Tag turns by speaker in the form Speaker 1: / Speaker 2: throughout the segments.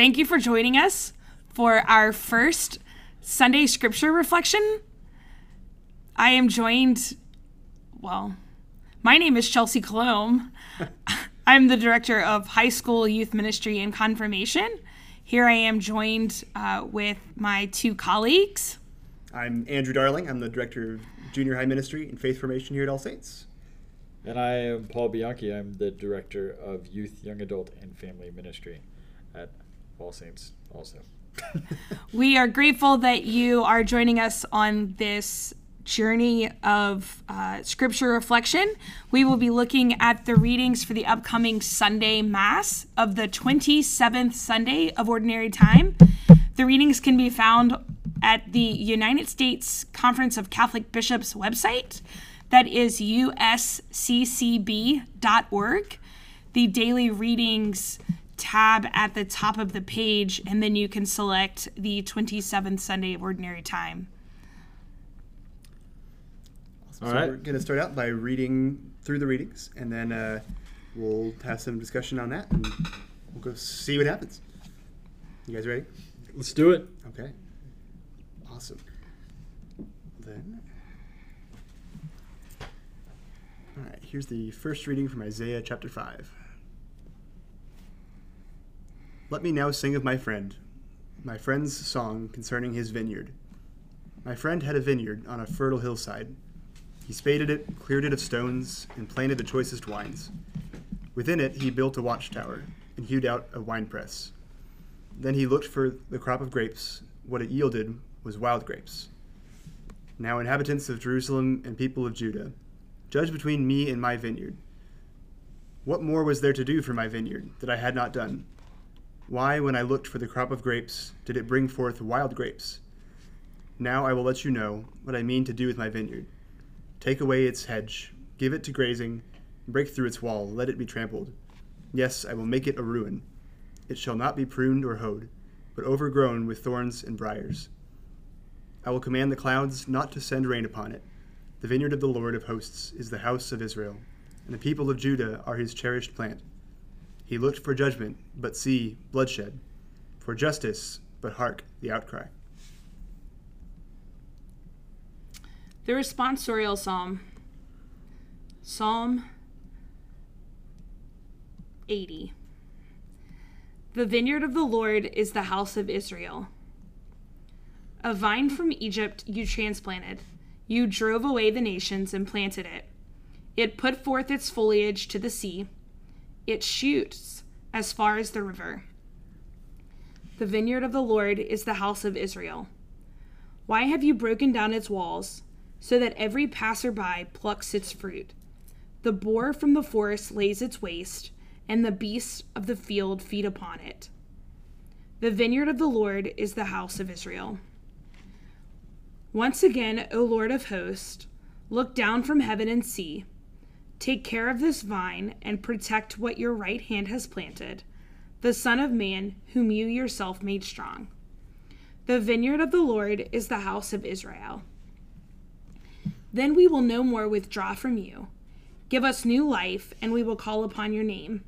Speaker 1: Hello.
Speaker 2: Hi.
Speaker 1: Thank you for joining us for our first Sunday scripture reflection. I am joined, well, my name is Chelsea Colomb. I'm the director of high school youth ministry and confirmation. Here I am joined uh, with my two colleagues.
Speaker 3: I'm Andrew Darling. I'm the director of junior high ministry and faith formation here at All Saints.
Speaker 2: And I am Paul Bianchi. I'm the director of youth, young adult, and family ministry at All Saints also.
Speaker 1: we are grateful that you are joining us on this journey of uh, scripture reflection. We will be looking at the readings for the upcoming Sunday Mass of the 27th Sunday of Ordinary Time. The readings can be found at the United States Conference of Catholic Bishops website. That is usccb.org. The daily readings tab at the top of the page, and then you can select the 27th Sunday of Ordinary Time.
Speaker 3: Awesome. so right. we're going to start out by reading through the readings, and then uh, we'll have some discussion on that, and we'll go see what happens. You guys ready?
Speaker 2: Let's do it.
Speaker 3: Okay. Awesome. Then. All right, here's the first reading from Isaiah chapter 5. Let me now sing of my friend, my friend's song concerning his vineyard. My friend had a vineyard on a fertile hillside. He spaded it, cleared it of stones, and planted the choicest wines. Within it he built a watchtower and hewed out a winepress. Then he looked for the crop of grapes. What it yielded was wild grapes. Now, inhabitants of Jerusalem and people of Judah, judge between me and my vineyard. What more was there to do for my vineyard that I had not done? Why, when I looked for the crop of grapes, did it bring forth wild grapes? Now I will let you know what I mean to do with my vineyard. Take away its hedge, give it to grazing, break through its wall, let it be trampled. Yes, I will make it a ruin. It shall not be pruned or hoed, but overgrown with thorns and briers. I will command the clouds not to send rain upon it. The vineyard of the Lord of hosts is the house of Israel, and the people of Judah are his cherished plant. He looked for judgment, but see bloodshed, for justice, but hark the outcry.
Speaker 1: The responsorial psalm, Psalm 80. The vineyard of the Lord is the house of Israel. A vine from Egypt you transplanted. You drove away the nations and planted it. It put forth its foliage to the sea. It shoots as far as the river. The vineyard of the Lord is the house of Israel. Why have you broken down its walls, so that every passerby plucks its fruit? The boar from the forest lays its waste, and the beasts of the field feed upon it. The vineyard of the Lord is the house of Israel. Once again, O Lord of hosts, look down from heaven and see. Take care of this vine and protect what your right hand has planted, the Son of Man, whom you yourself made strong. The vineyard of the Lord is the house of Israel. Then we will no more withdraw from you. Give us new life, and we will call upon your name.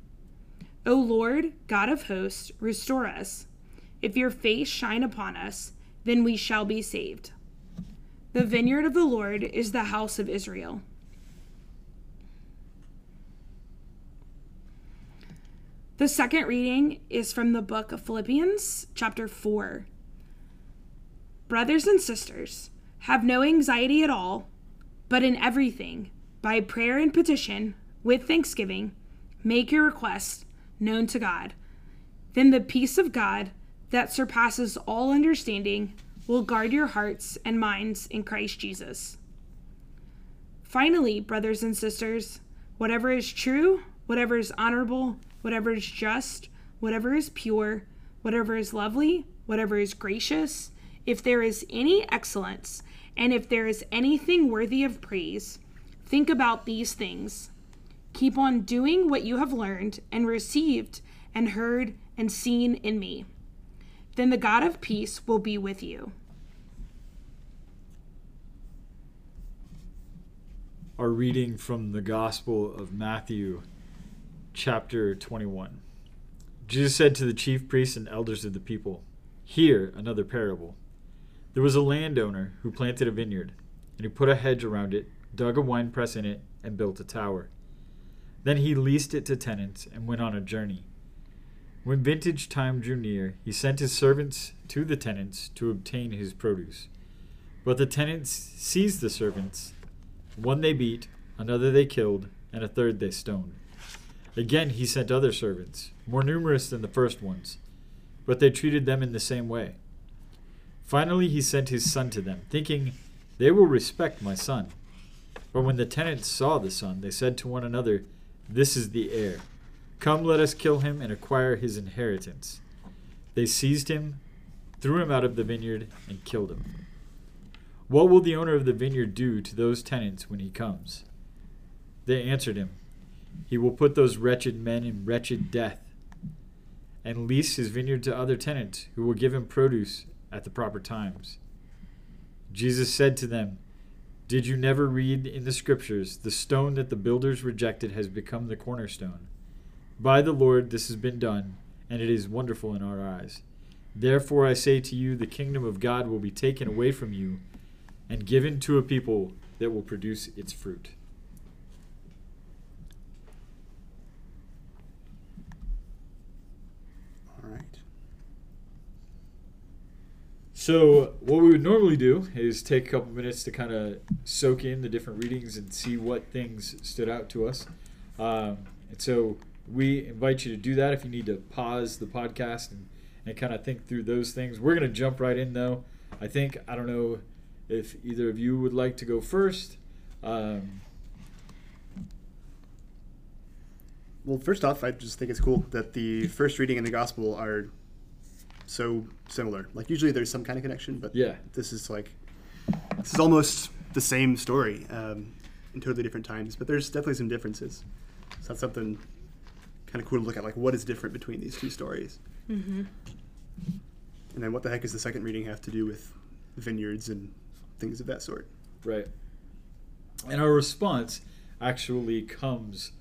Speaker 1: O Lord, God of hosts, restore us. If your face shine upon us, then we shall be saved. The vineyard of the Lord is the house of Israel. The second reading is from the book of Philippians, chapter 4. Brothers and sisters, have no anxiety at all, but in everything, by prayer and petition, with thanksgiving, make your requests known to God. Then the peace of God, that surpasses all understanding, will guard your hearts and minds in Christ Jesus. Finally, brothers and sisters, whatever is true, whatever is honorable, whatever is just, whatever is pure, whatever is lovely, whatever is gracious, if there is any excellence, and if there is anything worthy of praise, think about these things. Keep on doing what you have learned and received and heard and seen in me then the God of peace will be with you.
Speaker 2: Our reading from the Gospel of Matthew, chapter 21. Jesus said to the chief priests and elders of the people, Hear another parable. There was a landowner who planted a vineyard, and he put a hedge around it, dug a winepress in it, and built a tower. Then he leased it to tenants and went on a journey. When vintage time drew near, he sent his servants to the tenants to obtain his produce. But the tenants seized the servants. One they beat, another they killed, and a third they stoned. Again he sent other servants, more numerous than the first ones, but they treated them in the same way. Finally he sent his son to them, thinking, They will respect my son. But when the tenants saw the son, they said to one another, This is the heir. Come, let us kill him and acquire his inheritance. They seized him, threw him out of the vineyard, and killed him. What will the owner of the vineyard do to those tenants when he comes? They answered him, He will put those wretched men in wretched death, and lease his vineyard to other tenants who will give him produce at the proper times. Jesus said to them, Did you never read in the Scriptures, the stone that the builders rejected has become the cornerstone? By the Lord this has been done, and it is wonderful in our eyes. Therefore I say to you, the kingdom of God will be taken away from you and given to a people that will produce its fruit.
Speaker 3: All right.
Speaker 2: So, what we would normally do is take a couple minutes to kind of soak in the different readings and see what things stood out to us. Um, and so, we invite you to do that if you need to pause the podcast and, and kind of think through those things. We're going to jump right in, though. I think, I don't know if either of you would like to go first. Um,
Speaker 3: Well, first off, I just think it's cool that the first reading in the gospel are so similar. Like usually there's some kind of connection, but
Speaker 2: yeah.
Speaker 3: this is like this is almost the same story um, in totally different times, but there's definitely some differences. So that's something kind of cool to look at. Like, what is different between these two stories?
Speaker 1: Mm-hmm.
Speaker 3: And then, what the heck does the second reading have to do with vineyards and things of that sort?
Speaker 2: Right. And our response actually comes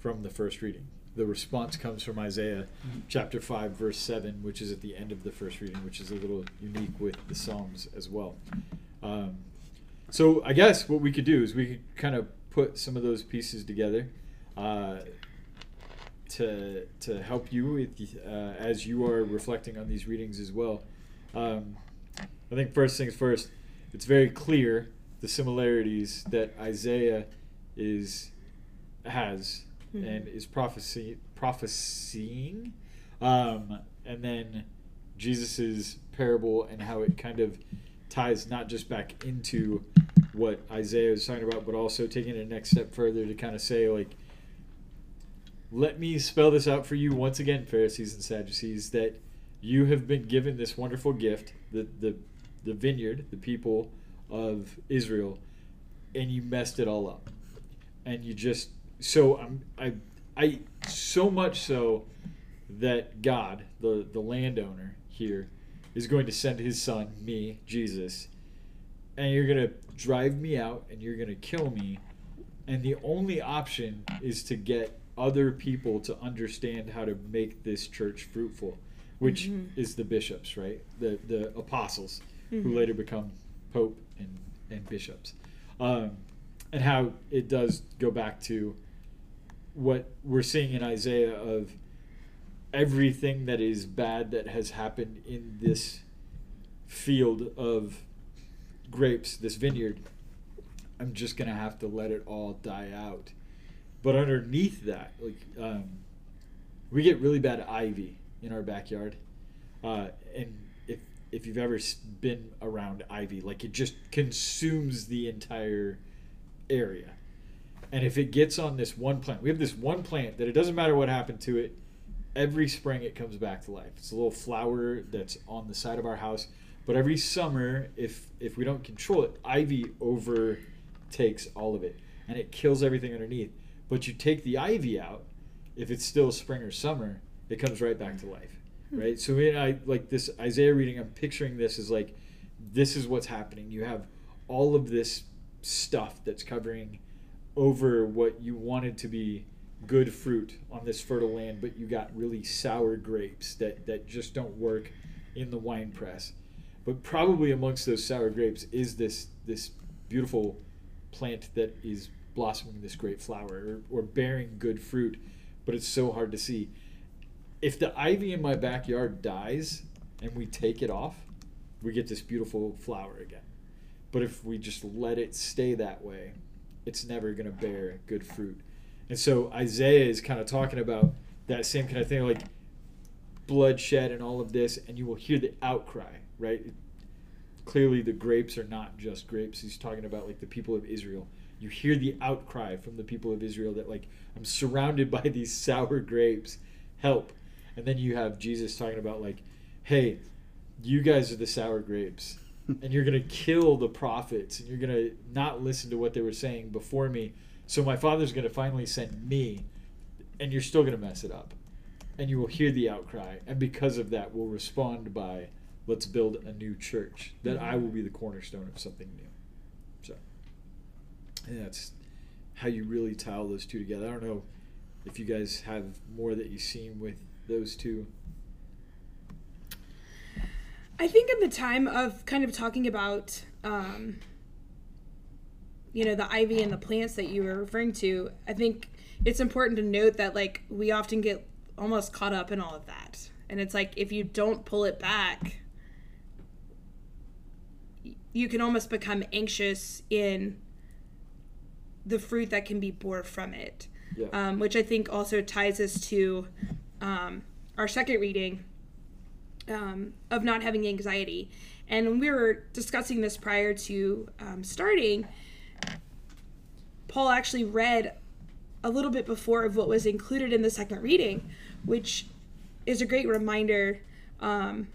Speaker 2: from the first reading. The response comes from Isaiah chapter 5, verse 7, which is at the end of the first reading, which is a little unique with the Psalms as well. Um, so I guess what we could do is we could kind of put some of those pieces together uh, to, to help you with, uh, as you are reflecting on these readings as well. Um, I think first things first, it's very clear the similarities that Isaiah is has
Speaker 1: Mhm.
Speaker 2: and is prophecy prophesying, um, and then Jesus's parable and how it kind of ties not just back into what Isaiah is talking about, but also taking it a next step further to kind of say like, let me spell this out for you once again, Pharisees and Sadducees, that you have been given this wonderful gift, the the the vineyard, the people of Israel, and you messed it all up. And you just so I'm I I so much so that God, the the landowner here, is going to send his son, me, Jesus, and you're gonna drive me out and you're gonna kill me. And the only option is to get other people to understand how to make this church fruitful, which
Speaker 1: Mhm.
Speaker 2: is the bishops, right? The the apostles who
Speaker 1: Mhm.
Speaker 2: later become pope and, and bishops. Um, and how it does go back to what we're seeing in Isaiah of everything that is bad that has happened in this field of grapes, this vineyard. I'm just gonna have to let it all die out. But underneath that, like um, we get really bad ivy in our backyard, uh, and if if you've ever been around ivy, like it just consumes the entire area. And if it gets on this one plant, we have this one plant that it doesn't matter what happened to it, every spring it comes back to life. It's a little flower that's on the side of our house. But every summer, if if we don't control it, ivy overtakes all of it and it kills everything underneath. But you take the ivy out, if it's still spring or summer, it comes right back to life. Hmm. Right? So in I like this Isaiah reading, I'm picturing this as like this is what's happening. You have all of this stuff that's covering over what you wanted to be good fruit on this fertile land, but you got really sour grapes that, that just don't work in the wine press. But probably amongst those sour grapes is this this beautiful plant that is blossoming this great flower or, or bearing good fruit, but it's so hard to see. If the ivy in my backyard dies and we take it off, we get this beautiful flower again. But if we just let it stay that way, it's never going to bear good fruit. And so Isaiah is kind of talking about that same kind of thing, like bloodshed and all of this, and you will hear the outcry, right? Clearly, the grapes are not just grapes. He's talking about like the people of Israel. You hear the outcry from the people of Israel that, like, I'm surrounded by these sour grapes, help. And then you have Jesus talking about, like, hey, you guys are the sour grapes and you're going to kill the prophets and you're going to not listen to what they were saying before me. So my father's going to finally send me and you're still going to mess it up. And you will hear the outcry. And because of that, we'll respond by let's build a new church that I will be the cornerstone of something new. So and that's how you really tie those two together. I don't know if you guys have more that you've seen with those two.
Speaker 1: I think in the time of kind of talking about, um, you know, the ivy and the plants that you were referring to, I think it's important to note that like we often get almost caught up in all of that, and it's like if you don't pull it back, you can almost become anxious in the fruit that can be bore from it,
Speaker 2: Yeah.
Speaker 1: um, which I think also ties us to um, our second reading um, of not having anxiety. And when we were discussing this prior to um, starting, Paul actually read a little bit before of what was included in the second reading, which is a great reminder um,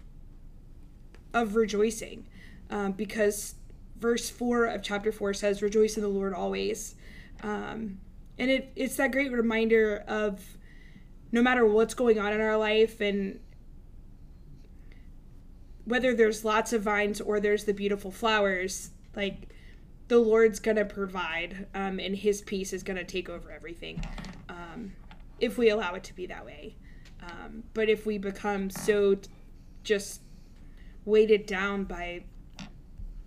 Speaker 1: of rejoicing. Um, because verse 4 of chapter 4 says, Rejoice in the Lord always. Um, and it, it's that great reminder of no matter what's going on in our life and whether there's lots of vines or there's the beautiful flowers, like the Lord's gonna provide, um, and His peace is gonna take over everything, um, if we allow it to be that way. Um, but if we become so t- just weighted down by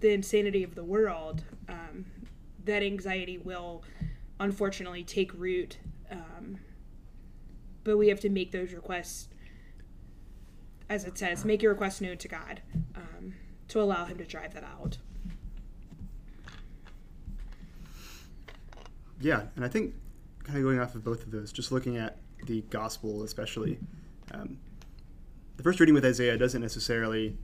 Speaker 1: the insanity of the world, um, that anxiety will unfortunately take root. Um, but we have to make those requests as it says, make your request known to God um, to allow Him to drive that out.
Speaker 3: Yeah, and I think kind of going off of both of those, just looking at the gospel especially, um, the first reading with Isaiah doesn't necessarily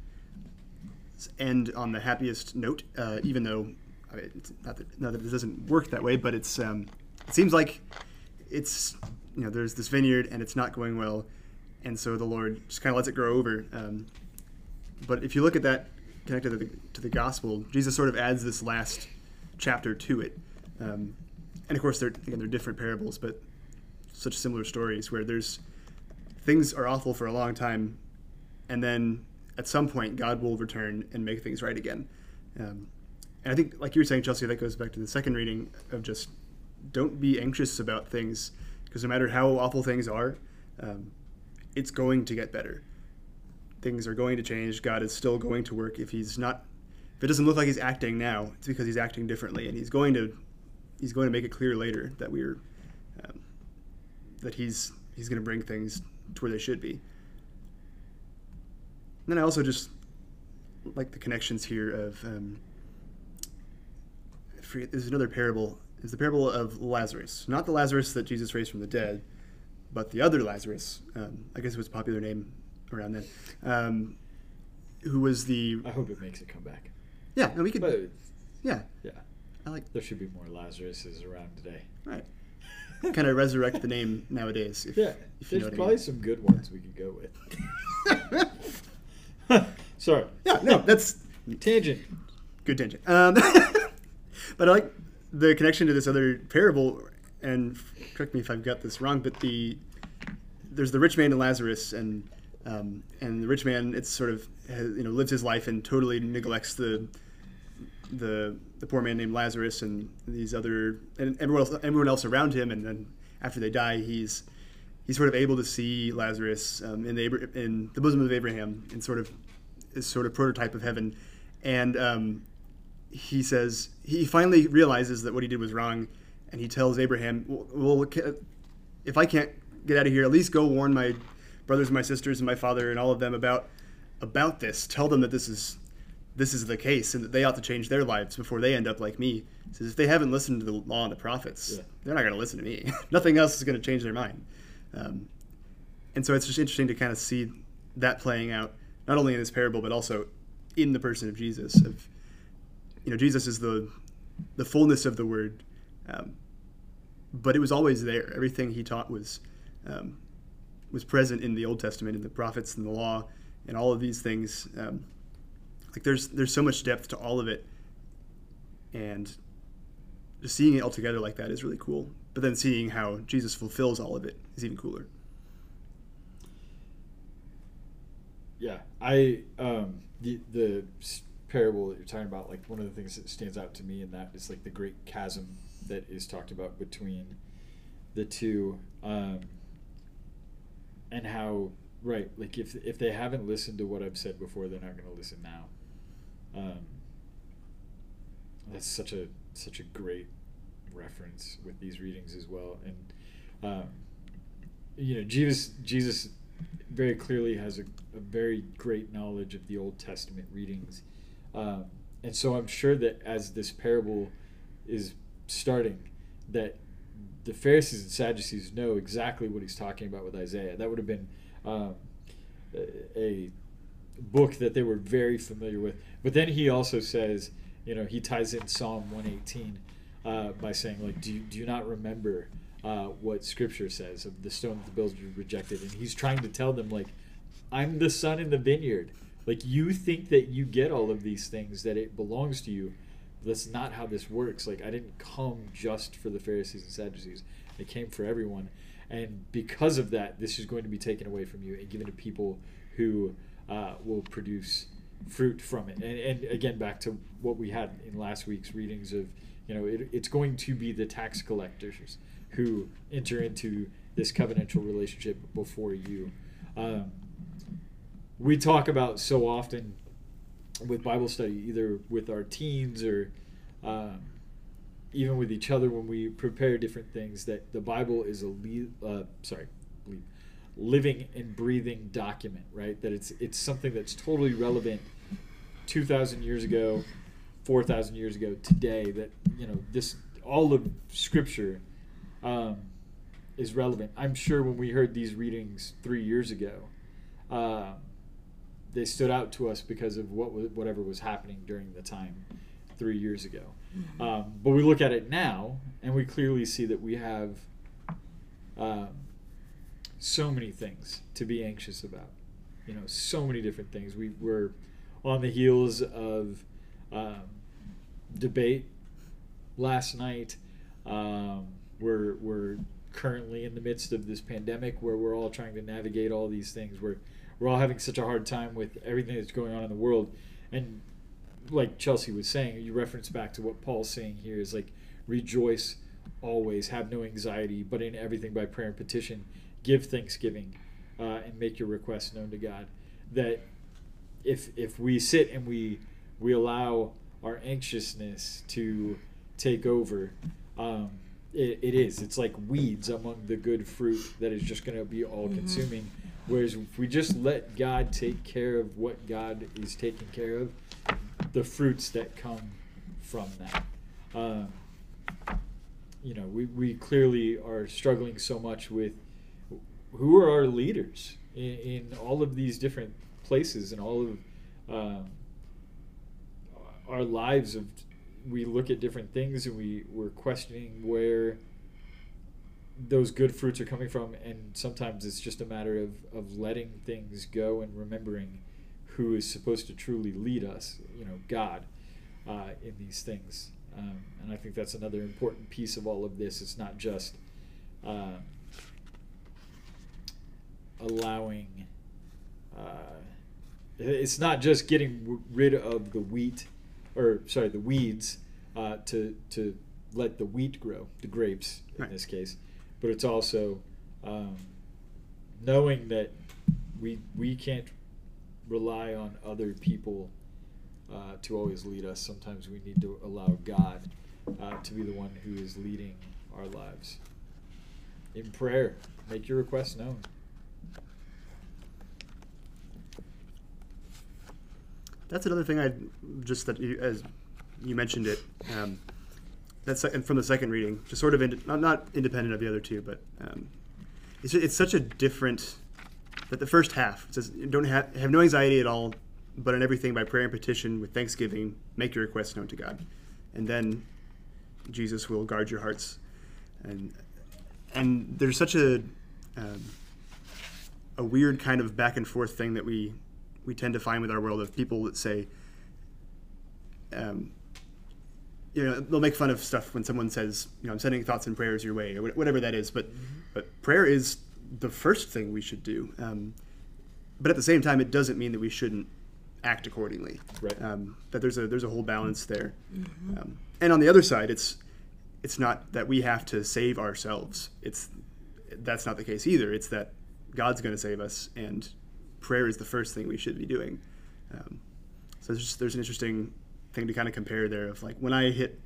Speaker 3: end on the happiest note, uh, even though I mean, not that, not that it doesn't work that way, but it's um, it seems like it's you know there's this vineyard and it's not going well, and so the Lord just kind of lets it grow over. Um, but if you look at that connected to the, to the gospel, Jesus sort of adds this last chapter to it. Um, and of course, they're again they're different parables, but such similar stories where there's things are awful for a long time, and then at some point God will return and make things right again. Um, and I think, like you were saying, Chelsea, that goes back to the second reading of just don't be anxious about things because no matter how awful things are, um, it's going to get better. Things are going to change. God is still going to work. If he's not, if it doesn't look like he's acting now, it's because he's acting differently, and he's going to, he's going to make it clear later that we're, um, that he's he's going to bring things to where they should be. And then I also just like the connections here of, um, I forget, there's another parable. It's the parable of Lazarus, not the Lazarus that Jesus raised from the dead, but the other Lazarus. Um, I guess it was a popular name around then. Um, who was the
Speaker 2: I hope it makes it come back.
Speaker 3: yeah? No, we could
Speaker 2: But
Speaker 3: yeah.
Speaker 2: yeah,
Speaker 3: I like
Speaker 2: there should be more Lazaruses around today.
Speaker 3: right. kind of resurrect the name nowadays. If,
Speaker 2: Yeah,
Speaker 3: if you
Speaker 2: there's
Speaker 3: know what I
Speaker 2: probably
Speaker 3: mean.
Speaker 2: some good ones we could go with. Sorry,
Speaker 3: Yeah, no, that's
Speaker 2: tangent.
Speaker 3: good tangent. Um, but I like the connection to this other parable, and correct me if I've got this wrong, but the there's the rich man and Lazarus, and um, and the rich man it's sort of has, you know lives his life and totally neglects the the the poor man named Lazarus and these other and everyone else everyone else around him, and then after they die, he's he's sort of able to see Lazarus um, in the in the bosom of Abraham in sort of this sort of prototype of heaven, and um, he says he finally realizes that what he did was wrong, and he tells Abraham, "Well, if I can't get out of here, at least go warn my brothers and my sisters and my father and all of them about about this. Tell them that this is this is the case and that they ought to change their lives before they end up like me. He says if they haven't listened to the law and the prophets,
Speaker 2: Yeah.
Speaker 3: they're not going to listen to me. Nothing else is going to change their mind. Um, and so it's just interesting to kind of see that playing out not only in this parable but also in the person of Jesus. Of you know, Jesus is the the fullness of the word, um, but it was always there. Everything he taught was um, was present in the Old Testament, in the prophets, and the law, and all of these things. Um, like there's there's so much depth to all of it, and just seeing it all together like that is really cool. But then seeing how Jesus fulfills all of it is even cooler.
Speaker 2: Yeah, I um the the parable that you're talking about, like one of the things that stands out to me in that is like the great chasm that is talked about between the two, um, and how right, like if if they haven't listened to what I've said before, they're not going to listen now. Um, that's such a such a great reference with these readings as well, and um, you know Jesus Jesus very clearly has a, a very great knowledge of the Old Testament readings. Um, and so I'm sure that as this parable is starting, that the Pharisees and Sadducees know exactly what he's talking about with Isaiah. That would have been um, a, book that they were very familiar with. But then he also says, you know, he ties in Psalm 118 uh, by saying, like, do you, do you not remember uh, what Scripture says of the stone that the builders rejected? And he's trying to tell them, like, I'm the son in the vineyard. Like, you think that you get all of these things, that it belongs to you. That's not how this works. Like, I didn't come just for the Pharisees and Sadducees, I came for everyone. And because of that, this is going to be taken away from you and given to people who uh, will produce fruit from it. And, and again, back to what we had in last week's readings of, you know, it, it's going to be the tax collectors who enter into this covenantal relationship before you. Um, we talk about so often with Bible study, either with our teens or um, even with each other when we prepare different things, that the Bible is a le- uh, sorry, living and breathing document, right? That it's it's something that's totally relevant two thousand years ago, four thousand years ago, today. That you know this all of Scripture um, is relevant. I'm sure when we heard these readings three years ago, um, they stood out to us because of what was, whatever was happening during the time three years ago. Um, but we look at it now, and we clearly see that we have um, so many things to be anxious about. You know, so many different things. We were on the heels of um, debate last night. Um, we're we're currently in the midst of this pandemic where we're all trying to navigate all these things. We're we're all having such a hard time with everything that's going on in the world, and like Chelsea was saying, you reference back to what Paul's saying here is like rejoice always, have no anxiety, but in everything by prayer and petition, give thanksgiving, uh, and make your requests known to God. That if if we sit and we we allow our anxiousness to take over, um, it, it is. It's like weeds among the good fruit that is just going to be all consuming. Whereas if we just let God take care of what God is taking care of, the fruits that come from that. Um, you know, we, we clearly are struggling so much with who are our leaders in, in all of these different places and all of um, our lives of we look at different things and we we're questioning where those good fruits are coming from and sometimes it's just a matter of, of letting things go and remembering who is supposed to truly lead us you know god uh, in these things. Um, and i think that's another important piece of all of this. It's not just um, allowing uh, it's not just getting w- rid of the wheat or sorry the weeds uh, to to let the wheat grow the grapes in
Speaker 3: Right.
Speaker 2: this case but it's also um, knowing that we we can't rely on other people uh, to always lead us. Sometimes we need to allow God uh, to be the one who is leading our lives. In prayer, make your requests known.
Speaker 3: That's another thing I just that you, as you mentioned it. Um, that's and from the second reading, just sort of ind- not not independent of the other two, but um, it's it's such a different. But the first half says, "Don't have have no anxiety at all, but in everything by prayer and petition with thanksgiving, make your requests known to God, and then Jesus will guard your hearts." And and there's such a um, a weird kind of back and forth thing that we we tend to find with our world of people that say, um, you know, they'll make fun of stuff when someone says, you know, I'm sending thoughts and prayers your way or whatever that is. But but prayer is the first thing we should do. Um, but at the same time, it doesn't mean that we shouldn't act accordingly.
Speaker 2: Right.
Speaker 3: Um, that there's a there's a whole balance there. Um, and on the other side, it's it's not that we have to save ourselves. It's that's not the case either. It's that God's going to save us, and prayer is the first thing we should be doing. Um, so there's just, there's an interesting thing to kind of compare there of like when I hit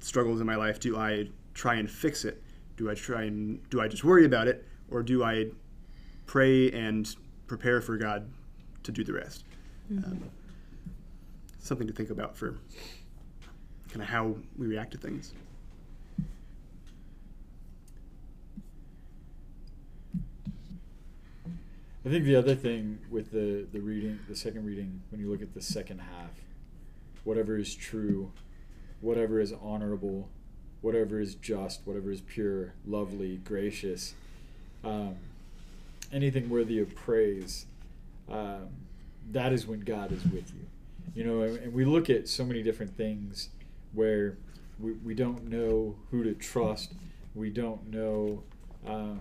Speaker 3: struggles in my life, do I try and fix it? Do I try and do I just worry about it, or do I pray and prepare for God to do the rest? Um, something to think about for kind of how we react to things.
Speaker 2: I think the other thing with the, the reading, the second reading, when you look at the second half, whatever is true, whatever is honorable, whatever is just, whatever is pure, lovely, gracious, um, anything worthy of praise, um, that is when God is with you. You know, and, we look at so many different things where we, we don't know who to trust, we don't know. Um,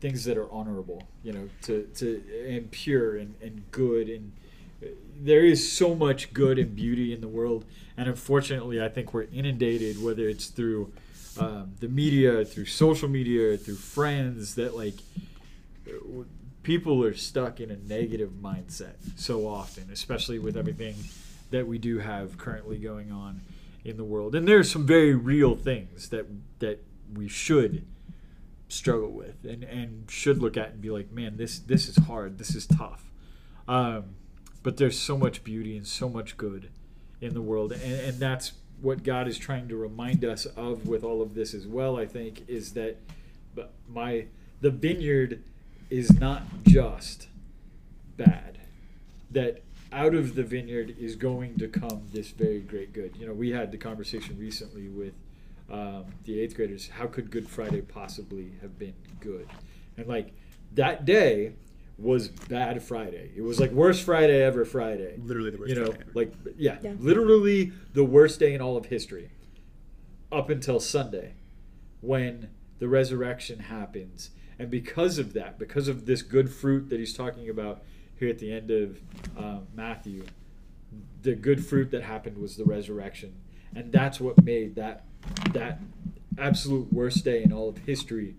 Speaker 2: things that are honorable, you know, to, to and pure and, and good and uh, there is so much good and beauty in the world, and unfortunately, I think we're inundated, whether it's through um, the media, through social media, through friends, that like people are stuck in a negative mindset so often, especially with everything that we do have currently going on in the world. And there's some very real things that that we should struggle with and, and should look at and be like, man, this this is hard, this is tough. Um, but there's so much beauty and so much good in the world, and, and that's what God is trying to remind us of with all of this as well. I think is that my the vineyard is not just bad. That out of the vineyard is going to come this very great good. You know, we had the conversation recently with um, the eighth graders, how could Good Friday possibly have been good? And like that day was bad Friday. It was like worst Friday ever Friday.
Speaker 3: Literally the worst.
Speaker 2: You know,
Speaker 3: Friday
Speaker 2: like yeah,
Speaker 4: Yeah.
Speaker 2: literally the worst day in all of history. Up until Sunday, when the resurrection happens, and because of that, because of this good fruit that he's talking about here at the end of um, Matthew, the good fruit that happened was the resurrection, and that's what made that that absolute worst day in all of history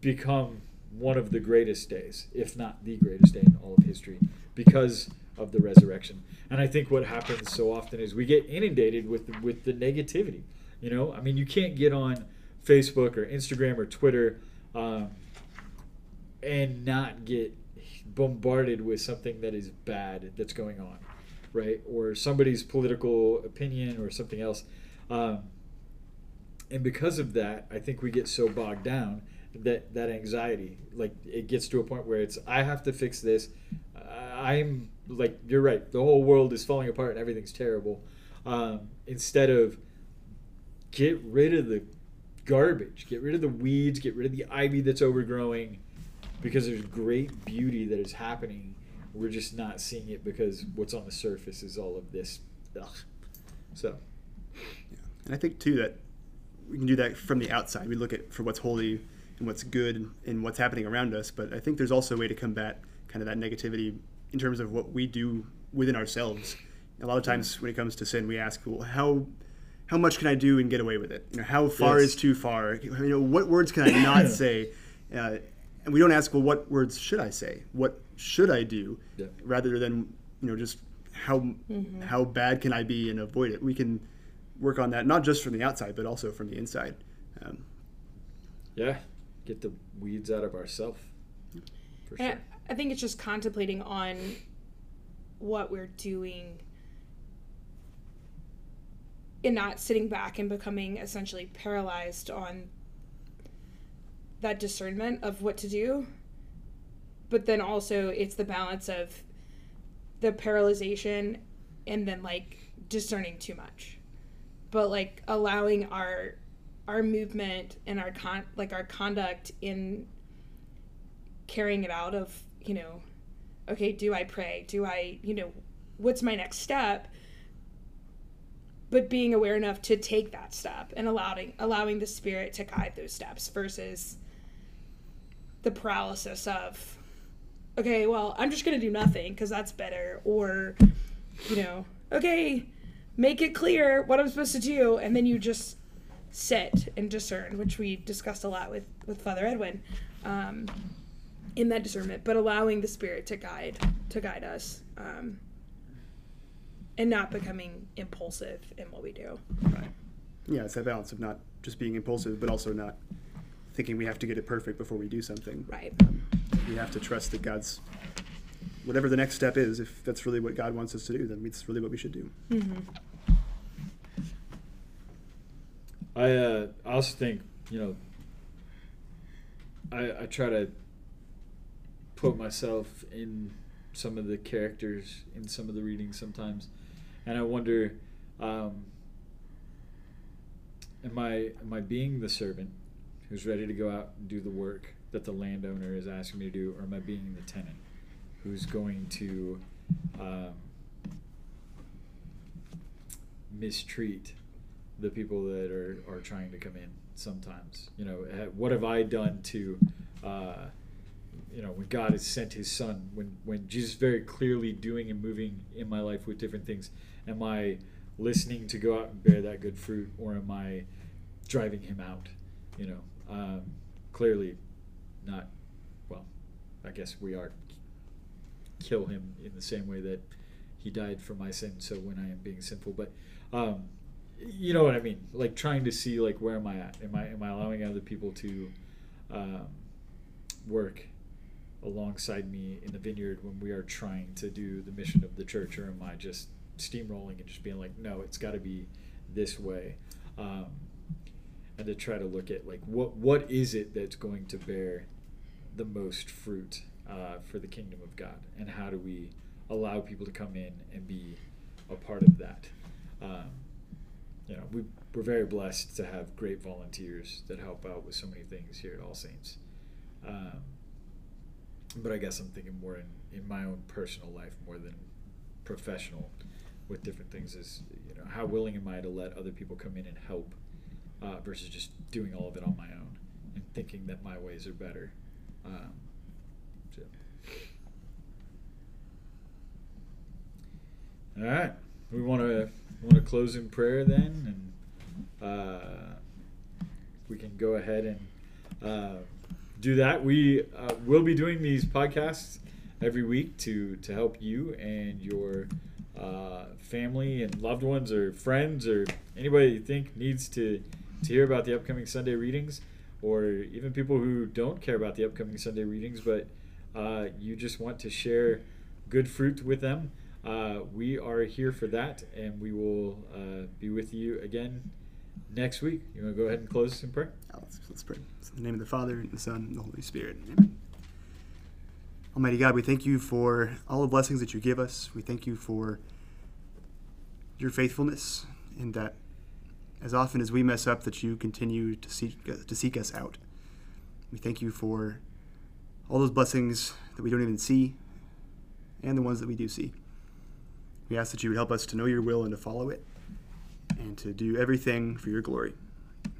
Speaker 2: become one of the greatest days, if not the greatest day in all of history, because of the resurrection. And I think what happens so often is we get inundated with with the negativity. You know, I mean, you can't get on Facebook or Instagram or Twitter um, and not get bombarded with something that is bad that's going on, right? Or somebody's political opinion or something else. Um, and because of that, I think we get so bogged down that that anxiety, like it gets to a point where it's I have to fix this. I'm like you're right. The whole world is falling apart and everything's terrible. Um, instead of get rid of the garbage, get rid of the weeds, get rid of the ivy that's overgrowing, because there's great beauty that is happening. We're just not seeing it because what's on the surface is all of this. Ugh. So Yeah.
Speaker 3: And I think too that we can do that from the outside. We look at for what's holy and what's good and what's happening around us. But I think there's also a way to combat kind of that negativity in terms of what we do within ourselves. A lot of times when it comes to sin, we ask, well, how how much can I do and get away with it? You know, how far
Speaker 2: Yes.
Speaker 3: is too far? You know, what words can I not say? Uh, and we don't ask, well, what words should I say? What should I do?
Speaker 2: Yeah.
Speaker 3: Rather than you know just how how bad can I be and avoid it? We can work on that not just from the outside but also from the inside. Um,
Speaker 2: Yeah, get the weeds out of ourselves. For
Speaker 1: And
Speaker 2: sure.
Speaker 1: I, I think it's just contemplating on what we're doing and not sitting back and becoming essentially paralyzed on that discernment of what to do. But then also, it's the balance of the paralyzation and then like discerning too much. But like allowing our our movement and our con like our conduct in carrying it out of you know okay do i pray? Do i you know what's my next step? But being aware enough to take that step and allowing allowing the spirit to guide those steps versus the paralysis of okay well i'm just going to do nothing because that's better or you know okay make it clear what i'm supposed to do and then you just sit and discern which we discussed a lot with with father edwin um, in that discernment, but allowing the Spirit to guide to guide us, um, and not becoming impulsive in what we do.
Speaker 3: right. Yeah, it's that balance of not just being impulsive, but also not thinking we have to get it perfect before we do something.
Speaker 1: Right.
Speaker 3: We have to trust that God's whatever the next step is. If that's really what God wants us to do, then it's really what we should do.
Speaker 2: I uh, also think you know I I try to put myself in some of the characters in some of the readings sometimes, and I wonder, um, am I am I being the servant who's ready to go out and do the work that the landowner is asking me to do, or am I being the tenant who's going to um, mistreat the people that are, are trying to come in sometimes. You know uh, what have i done to uh, you know when god has sent his son when when jesus is very clearly doing and moving in my life with different things am i listening to go out and bear that good fruit or am i driving him out? You know um, clearly not well i guess we are kill him in the same way that he died for my sin so when i am being sinful. But um, you know what i mean? Like trying to see like where am i at? Am i am i allowing other people to um, work alongside me in the vineyard when we are trying to do the mission of the church? Or am i just steamrolling and just being like no it's got to be this way. Um, and to try to look at like what what is it that's going to bear the most fruit uh, for the kingdom of God, and how do we allow people to come in and be a part of that? Um, you know, we, we're very blessed to have great volunteers that help out with so many things here at All Saints. Um, but I guess I'm thinking more in, in my own personal life more than professional with different things is you know how willing am I to let other people come in and help uh, versus just doing all of it on my own and thinking that my ways are better. Um, so. All right, we want to want to close in prayer then, and uh, we can go ahead and uh, do that. We uh, will be doing these podcasts every week to to help you and your uh, family and loved ones or friends or anybody you think needs to to hear about the upcoming Sunday readings, or even people who don't care about the upcoming Sunday readings, but uh, you just want to share good fruit with them. Uh, we are here for that, and we will uh, be with you again next week. You want to go ahead and close in prayer?
Speaker 3: Now let's, let's pray. In the name of the Father, and the Son, and the Holy Spirit. Amen. Almighty God, we thank you for all the blessings that you give us. We thank you for your faithfulness, and that as often as we mess up, that you continue to seek to seek us out. We thank you for all those blessings that we don't even see, and the ones that we do see. We ask that you would help us to know your will and to follow it, and to do everything for your glory.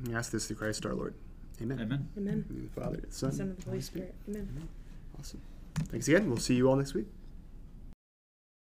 Speaker 3: We ask this through Christ our Lord. Amen.
Speaker 2: Amen.
Speaker 1: Amen.
Speaker 3: In the name the Father, and the Son,
Speaker 1: Son of the Holy Spirit. Amen.
Speaker 3: Awesome. Thanks again. We'll see you all next week.